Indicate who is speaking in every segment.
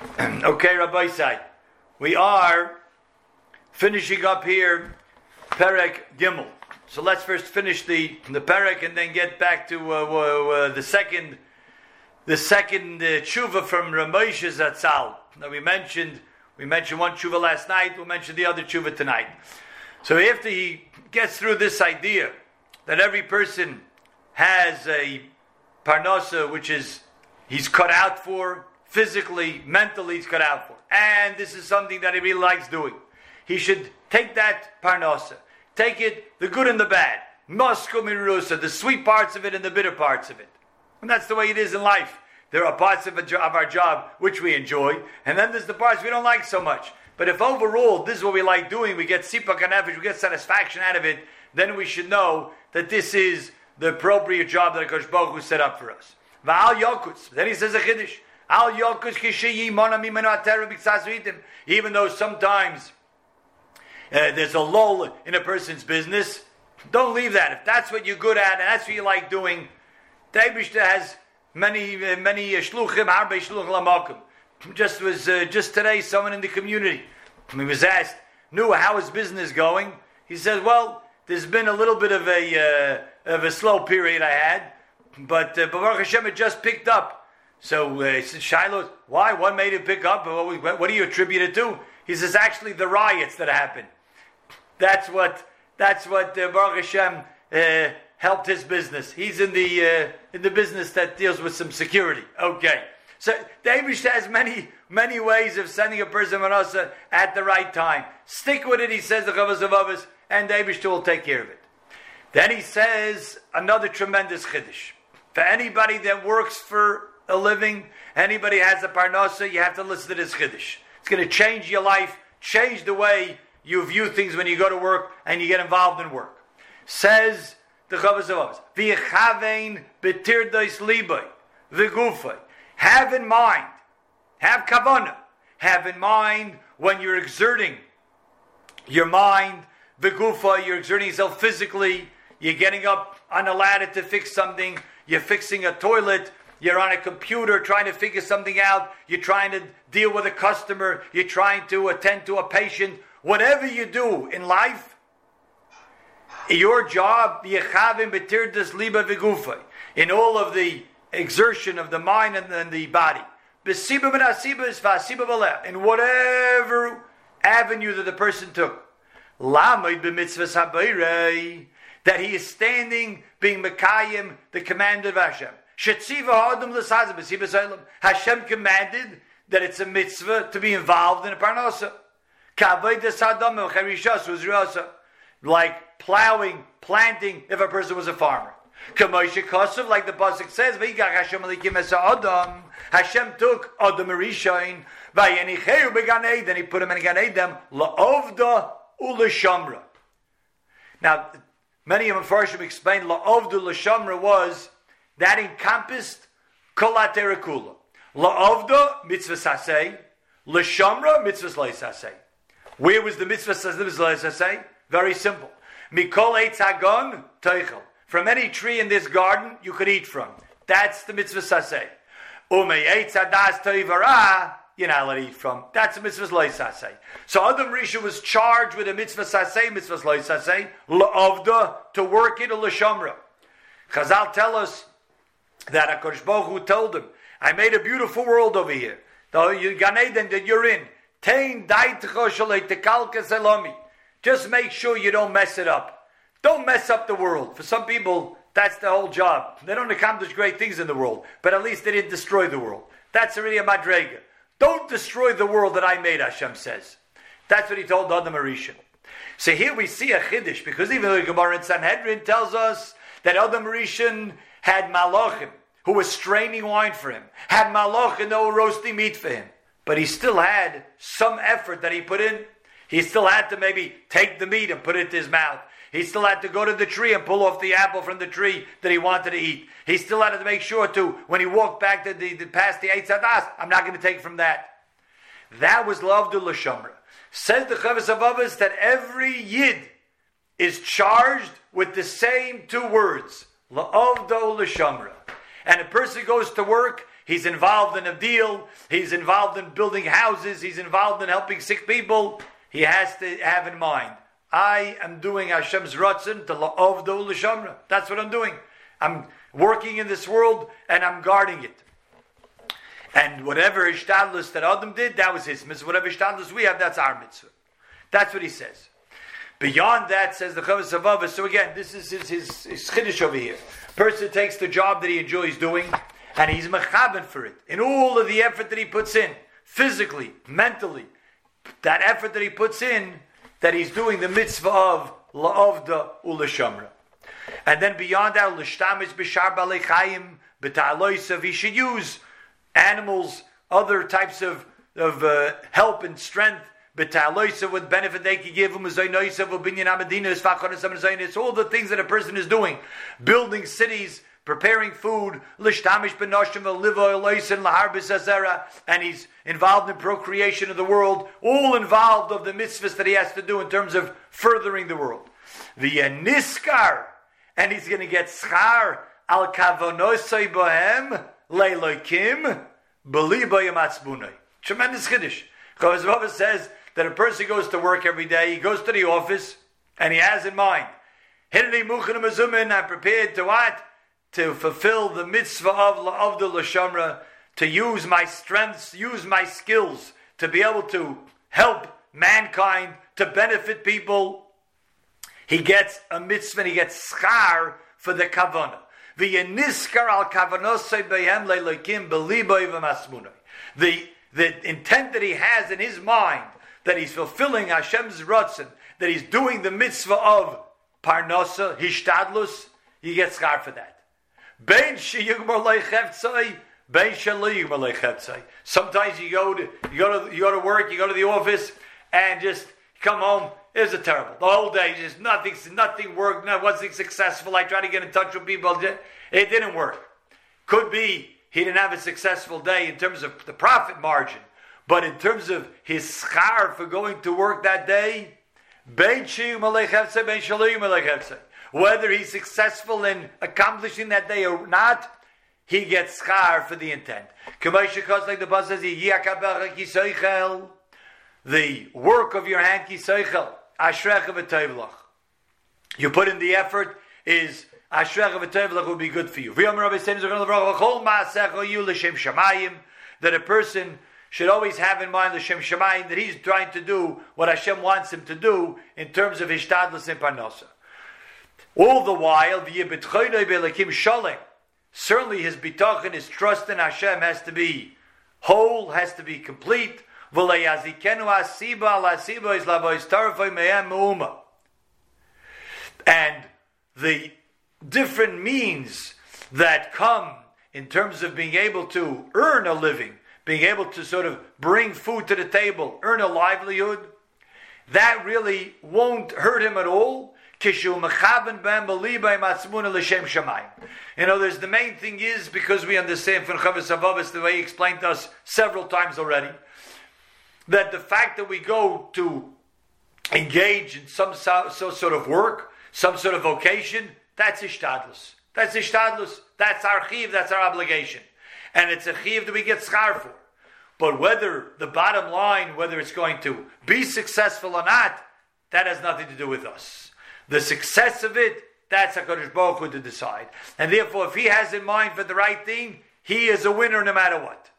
Speaker 1: okay, Rabbi Sai, we are finishing up here Perek Gimel. So let's first finish the the Perek and then get back to uh, uh, the second the second uh, tshuva from Reb Moshe Zatzal. Now we mentioned we mentioned one tshuva last night. We'll mention the other tshuva tonight. So after he gets through this idea that every person has a parnasa which is he's cut out for physically, mentally, he's cut out for, and this is something that he really likes doing. He should take that parnasa, take it the good and the bad, maskum the sweet parts of it and the bitter parts of it, and that's the way it is in life. There are parts of, of our job which we enjoy, and then there's the parts we don't like so much. But if overall this is what we like doing, we get sipak and average, we get satisfaction out of it, then we should know that this is the appropriate job that HaKadosh Baruch Hu set up for us. Va'al yokus. Then he says a chiddush. Even though sometimes uh, there's a lull in a person's business, don't leave that. If that's what you're good at and that's what you like doing, Daibishta has many, uh, many uh, shluchim, harbe lamakim. Just was uh, just today, someone in the community, he was asked, "Knew how is business going?" He said, "Well, there's been a little bit of a uh, of a slow period I had, but uh, Baruch Hashem it just picked up." So uh, "Shiloh, why? What made it pick up? What, what do you attribute it to?" He says, "Actually, the riots that happened. That's what that's what uh, Baruch Hashem." Uh, helped his business. He's in the uh, in the business that deals with some security. Okay. So Abish has many, many ways of sending a person manasa at the right time. Stick with it, he says, the Chovos HaLevavos, and Abish will take care of it. Then he says another tremendous chiddush. For anybody that works for a living, anybody has a parnasa, you have to listen to this chiddush. It's going to change your life, change the way you view things when you go to work and you get involved in work. Says the Chovos HaLevavos, V'yechavein betirdois libay, v'gufay. Have in mind, have kavanah, have in mind when you're exerting your mind, gufa, you're exerting yourself physically, you're getting up on a ladder to fix something, you're fixing a toilet, you're on a computer trying to figure something out, you're trying to deal with a customer, you're trying to attend to a patient, whatever you do in life, your job, in all of the exertion of the mind and, and the body. In whatever avenue that the person took. That he is standing, being Mekayim, the command of Hashem. Hashem commanded that it's a mitzvah to be involved in a parnasa. Like plowing, planting, if a person was a farmer. Like the Pasuk says, Hashem took Adam began Eden, he put him in Gan Eden. Now, many of Mepharshim explained La'ovda u'l'shamra was, that encompassed Kolaterakula. La'ovda, mitzvah saseh, L'shamra, mitzvah saseh. Where was the mitzvah saseh? Very simple. Mikol eitz hagon, teichel. From any tree in this garden you could eat from. That's the mitzvah saseh. You're not allowed to eat from. That's a mitzvah loy saseh. So Adam Risha was charged with a mitzvah saseh, mitzvah loy saseh, la'avda, to work it, a l'shamra. Chazal tell us that HaKadosh Baruch Hu told him, I made a beautiful world over here. The Gan Eden that you're in. Just make sure you don't mess it up. Don't mess up the world. For some people, that's the whole job. They don't accomplish great things in the world, but at least they didn't destroy the world. That's already a madrega. Don't destroy the world that I made, Hashem says. That's what he told Adam HaRishon. So here we see a chiddush, because even the Gemara in Sanhedrin tells us that Adam HaRishon had malachim, who was straining wine for him, had malachim and no roasting meat for him. But he still had some effort that he put in. He still had to maybe take the meat and put it in his mouth. He still had to go to the tree and pull off the apple from the tree that he wanted to eat. He still had to make sure to, when he walked back to the, the past the Eitz Hadas, I'm not going to take from that. That was love to Lashamra. Says the Chavis of that every Yid is charged with the same two words, La'avdo Lashamra. And a person goes to work, he's involved in a deal, he's involved in building houses, he's involved in helping sick people, he has to have in mind, I am doing Hashem's Ratzin to of the Ulashamra. That's what I'm doing. I'm working in this world and I'm guarding it. And whatever Ishtadlus that Adam did, that was his mitzvah. Whatever Ishtadlus we have, that's our mitzvah. That's what he says. Beyond that, says the Chavos Avava. So again, this is his, his, his chiddush over here. Person takes the job that he enjoys doing, and he's mechaben for it. In all of the effort that he puts in, physically, mentally, that effort that he puts in, that he's doing the mitzvah of la'ovda u'lashamra. And then beyond that, l'shtamish b'shar b'alechayim b'ta'aloisav, he should use animals, other types of, of uh, help and strength Betaloisa with benefit they can give him all the things that a person is doing. Building cities, preparing food, and he's involved in procreation of the world, all involved of the mitzvahs that he has to do in terms of furthering the world. The niskar, and he's going to get schar al kavonosai bohem leilokim belibayim Tremendous chiddush. Because says that a person goes to work every day, he goes to the office, and he has in mind, I'm prepared to what? To fulfill the mitzvah of, of the Lashamra, to use my strengths, use my skills, to be able to help mankind, to benefit people. He gets a mitzvah, he gets schar for the kavanah. The the intent that he has in his mind that he's fulfilling Hashem's ratzon, that he's doing the mitzvah of parnasa, hishtadlus, he gets schar for that. Sometimes you go to you go to you go to work, you go to the office, and just come home. It was a terrible. The whole day, just nothing, nothing worked. No, wasn't successful. I tried to get in touch with people. It didn't work. Could be he didn't have a successful day in terms of the profit margin. But in terms of his schar for going to work that day, whether he's successful in accomplishing that day or not, he gets schar for the intent. Like the says, the work of your hand, you put in the effort, is Ashrech would be good for you. That a person should always have in mind the Shem Shemayim that he's trying to do what Hashem wants him to do in terms of Hishtadlis and Parnasa. All the while, certainly his bitachon, his trust in Hashem has to be whole, has to be complete. And the different means that come in terms of being able to earn a living being able to sort of bring food to the table, earn a livelihood, that really won't hurt him at all. Know, there's the main thing is because we understand from Chovos HaLevavos, the way he explained to us several times already, that the fact that we go to engage in some so, so sort of work, some sort of vocation, that's ishtadlus. That's ishtadlus. That's our chiv. That's our obligation, and it's a chiv that we get schar for. But whether the bottom line, whether it's going to be successful or not, that has nothing to do with us. The success of it, that's HaKadosh Baruch Hu to decide. And therefore, if he has in mind for the right thing, he is a winner no matter what.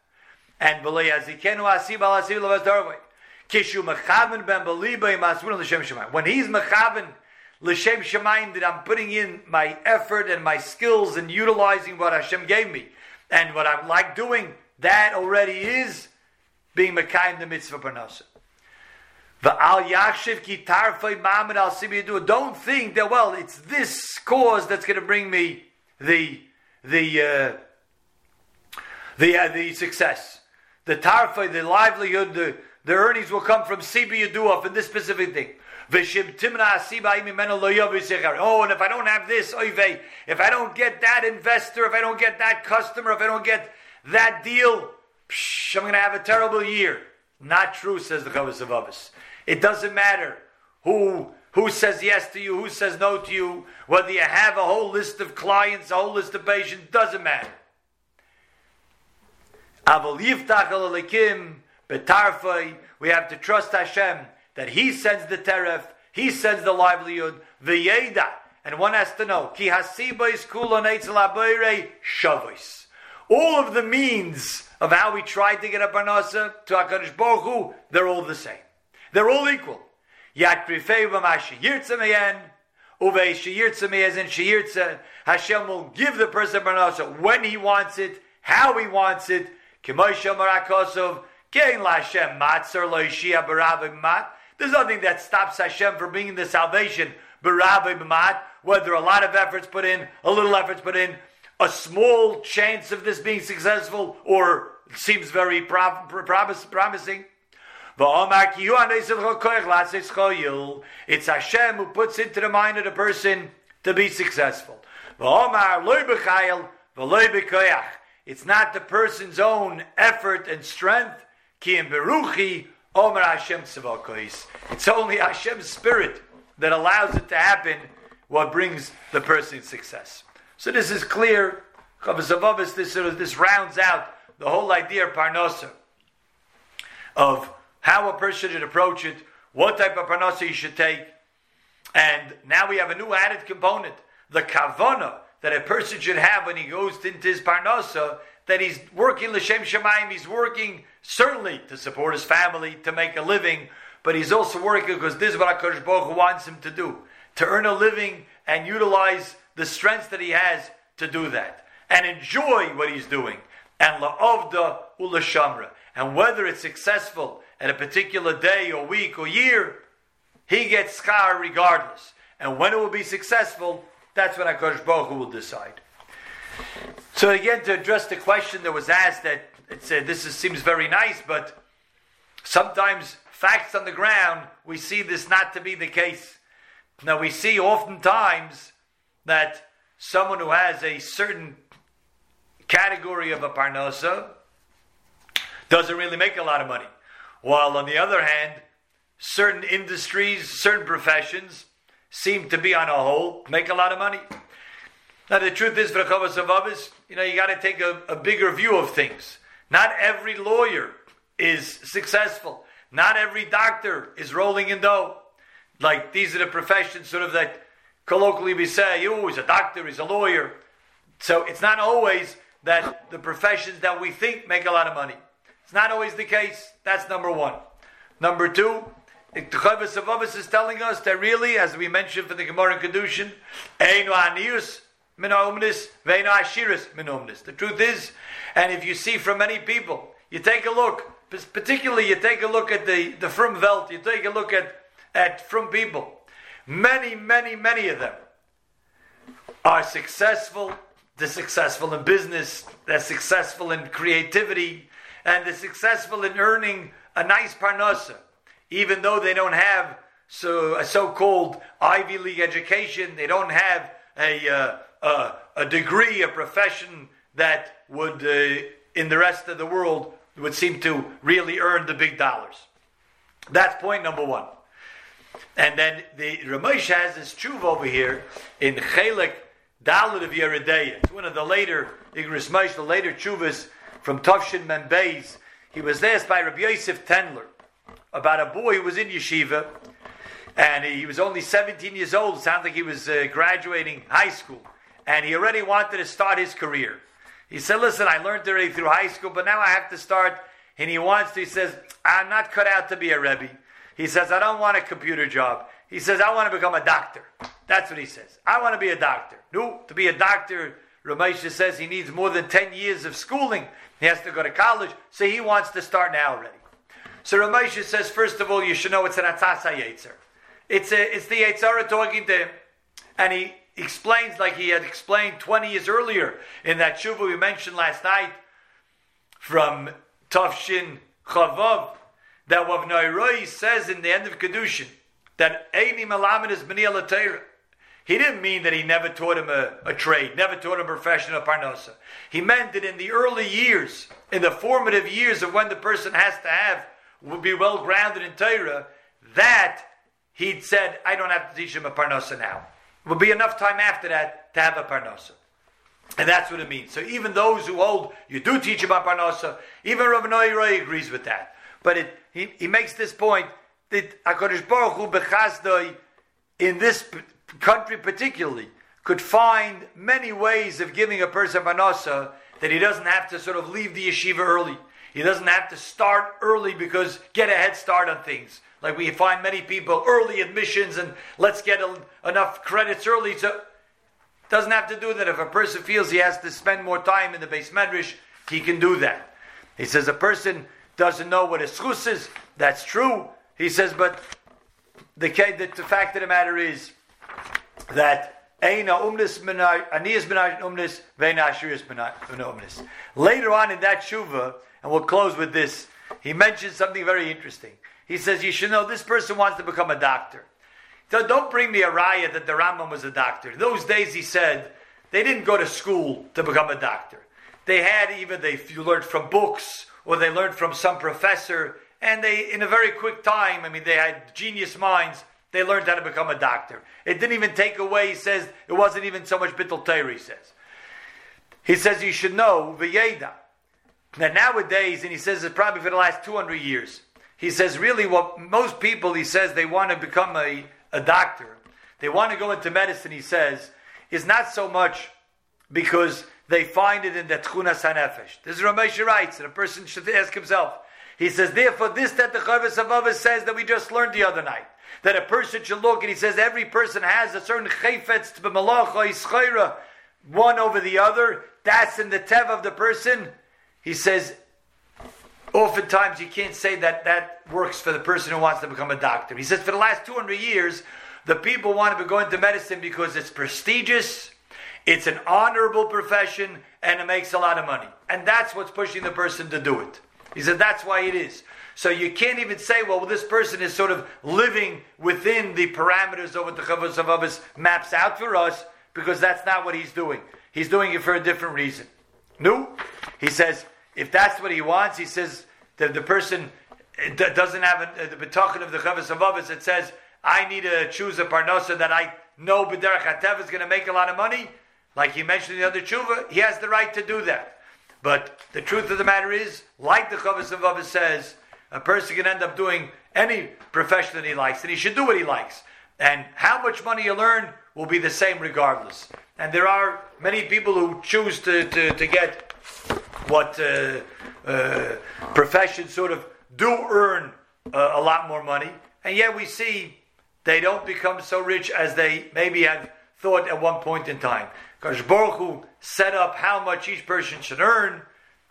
Speaker 1: And when he's mechaven l'shem shemayim that I'm putting in my effort and my skills and utilizing what Hashem gave me and what I'm like doing, that already is being Mekayim the mitzvah parnasa. The al ki tarfei mamid al sibidu. Don't think that well, it's this cause that's going to bring me the the uh, the uh, the success. The tarfei, the livelihood, the, the earnings will come from sibi yaduaf in this specific thing. Oh, and if I don't have this, if I don't get that investor, if I don't get that customer, if I don't get that deal, Psh, I'm going to have a terrible year. Not true, says the Chovos HaLevavos. It doesn't matter who who says yes to you, who says no to you, whether you have a whole list of clients, a whole list of patients, doesn't matter. We have to trust Hashem that He sends the teref, He sends the livelihood, the yeda. And one has to know, ki hasibais kulon shavos. All of the means of how we tried to get a parnasa to HaKadosh Baruch Hu, they're all the same. They're all equal. Yat prifei b'mashi yirtzem again, uvei Hashem will give the person parnasa when he wants it, how he wants it, k'moy shomar HaKosov, kein l'Hashem matzer lo yishia b'ravim mat, there's nothing that stops Hashem from bringing the salvation, whether a lot of efforts put in, a little efforts put in, a small chance of this being successful, or seems very pro- promise, promising. It's Hashem who puts into the mind of the person to be successful. It's not the person's own effort and strength. It's only Hashem's spirit that allows it to happen what brings the person success. So this is clear. This, this rounds out the whole idea of parnasa, of how a person should approach it, what type of parnasa he should take. And now we have a new added component, the kavana that a person should have when he goes into his parnasa, that he's working l'shem shemaim, he's working certainly to support his family, to make a living, but he's also working because this is what HaKadosh Baruch Hu wants him to do to earn a living and utilize the strengths that he has to do that and enjoy what he's doing. And la'ovda ulashamra. And whether it's successful at a particular day or week or year, he gets scar regardless. And when it will be successful, that's when HaKadosh Baruch Hu will decide. So again, to address the question that was asked, that it said this is, seems very nice, but sometimes facts on the ground, we see this not to be the case. Now we see oftentimes that someone who has a certain category of a parnasa doesn't really make a lot of money. While on the other hand, certain industries, certain professions seem to be on a whole make a lot of money. Now the truth is, for Chavas you know, you got to take a, a bigger view of things. Not every lawyer is successful. Not every doctor is rolling in dough. Like these are the professions sort of that colloquially we say, oh, he's a doctor, he's a lawyer. So it's not always that the professions that we think make a lot of money. It's not always the case. That's number one. Number two, the Chavis of is telling us that really, as we mentioned for the Gemara and Kiddushin, Einu Anius The truth is, and if you see from many people, you take a look, particularly you take a look at the, the Frum Welt, you take a look at at from people. Many, many, many of them are successful. They're successful in business. They're successful in creativity, and they're successful in earning a nice parnasa, even though they don't have so a so-called Ivy League education. They don't have a uh, uh, a degree, a profession that would, uh, in the rest of the world, would seem to really earn the big dollars. That's point number one. And then the Ramesh has this tshuva over here in Chelik Dalit of Yoreh De'ah. It's one of the later Igros Moshe, the later tshuvas from Tavshin Membeis. He was asked by Rabbi Yosef Tendler about a boy who was in yeshiva, and he was only 17 years old. It sounds like he was uh, graduating high school, and he already wanted to start his career. He said, "Listen, I learned already through high school, but now I have to start." And he wants to. He says, "I'm not cut out to be a rebbe." He says, I don't want a computer job. He says, I want to become a doctor. That's what he says. I want to be a doctor. No, to be a doctor, Ramesha says he needs more than 10 years of schooling. He has to go to college, so he wants to start now already. So Ramesha says, first of all, you should know it's an Atzasa Yetzer. It's, a, it's the Yetzirah talking to him. And he explains, like he had explained 20 years earlier in that Shuva we mentioned last night from Tafshin Chavav, that Rav says in the end of Kiddushin that Eini Malamed is Torah. He didn't mean that he never taught him a, a trade, never taught him a profession of parnasa. He meant that in the early years, in the formative years of when the person has to have, would be well grounded in Torah, that he'd said, I don't have to teach him a parnasa now. Will be enough time after that to have a parnasa. And that's what it means. So even those who hold, you do teach about Parnasa, even Rav Noiroi agrees with that. But it, he, he makes this point that HaKadosh Baruch Hu Bechazdoi, in this country particularly, could find many ways of giving a person Parnasa that he doesn't have to sort of leave the yeshiva early. He doesn't have to start early because get a head start on things. Like we find many people early admissions and let's get a, enough credits early. So doesn't have to do that. If a person feels he has to spend more time in the beis medrash, he can do that. He says a person doesn't know what a schus is. That's true. He says, but the, the, the fact of the matter is that Later on in that shuva, and we'll close with this, he mentions something very interesting. He says, You should know this person wants to become a doctor. So don't bring me a raya that the Rambam was a doctor. Those days, he said, they didn't go to school to become a doctor. They had even, they you learned from books, or they learned from some professor, and they, in a very quick time, I mean, they had genius minds, they learned how to become a doctor. It didn't even take away, he says, it wasn't even so much Bittel Torah, he says. He says you should know, v'yeda, Now nowadays, and he says it probably for the last 200 years, he says really what most people, he says, they want to become a, a doctor. They want to go into medicine, he says, is not so much because they find it in the Tchuna Sanefesh. This is Ramesh writes, and a person should ask himself. He says, therefore, this that the Chavis says that we just learned the other night that a person should look, and he says every person has a certain chayfetz to one over the other. That's in the tev of the person. He says, oftentimes you can't say that that works for the person who wants to become a doctor. He says for the last 200 years, the people want to be going to medicine because it's prestigious, it's an honorable profession, and it makes a lot of money. And that's what's pushing the person to do it. He said that's why it is. So you can't even say, well, this person is sort of living within the parameters of what the Chovos HaLevavos maps out for us, because that's not what he's doing. He's doing it for a different reason. No, he says, if that's what he wants, he says that the person uh, doesn't have a, uh, the betochen of the Chovos HaLevavos that says, I need to choose a parnosa that I know B'derech Hatev is going to make a lot of money, like he mentioned in the other tshuva, he has the right to do that. But the truth of the matter is, like the Chovos HaLevavos says, a person can end up doing any profession that he likes, and he should do what he likes. And how much money you learn will be the same regardless. And there are many people who choose to, to, to get what uh, uh, professions sort of do earn uh, a lot more money, and yet we see they don't become so rich as they maybe had thought at one point in time. Because Baruch Hu set up how much each person should earn,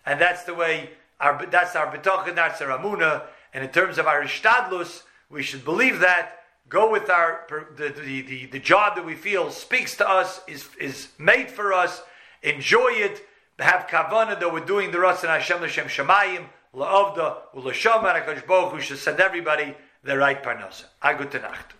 Speaker 1: and that's the way our, that's our betachin, that's our amuna. And in terms of our ishtadlus, we should believe that. Go with our the, the, the, the job that we feel speaks to us, is is made for us. Enjoy it. Have kavana that we're doing the Ratzon Hashem L'Shem Shemayim La'avda U'L'Shama Hakadosh Baruch Hu should send everybody the right parnasa. A gute Nacht.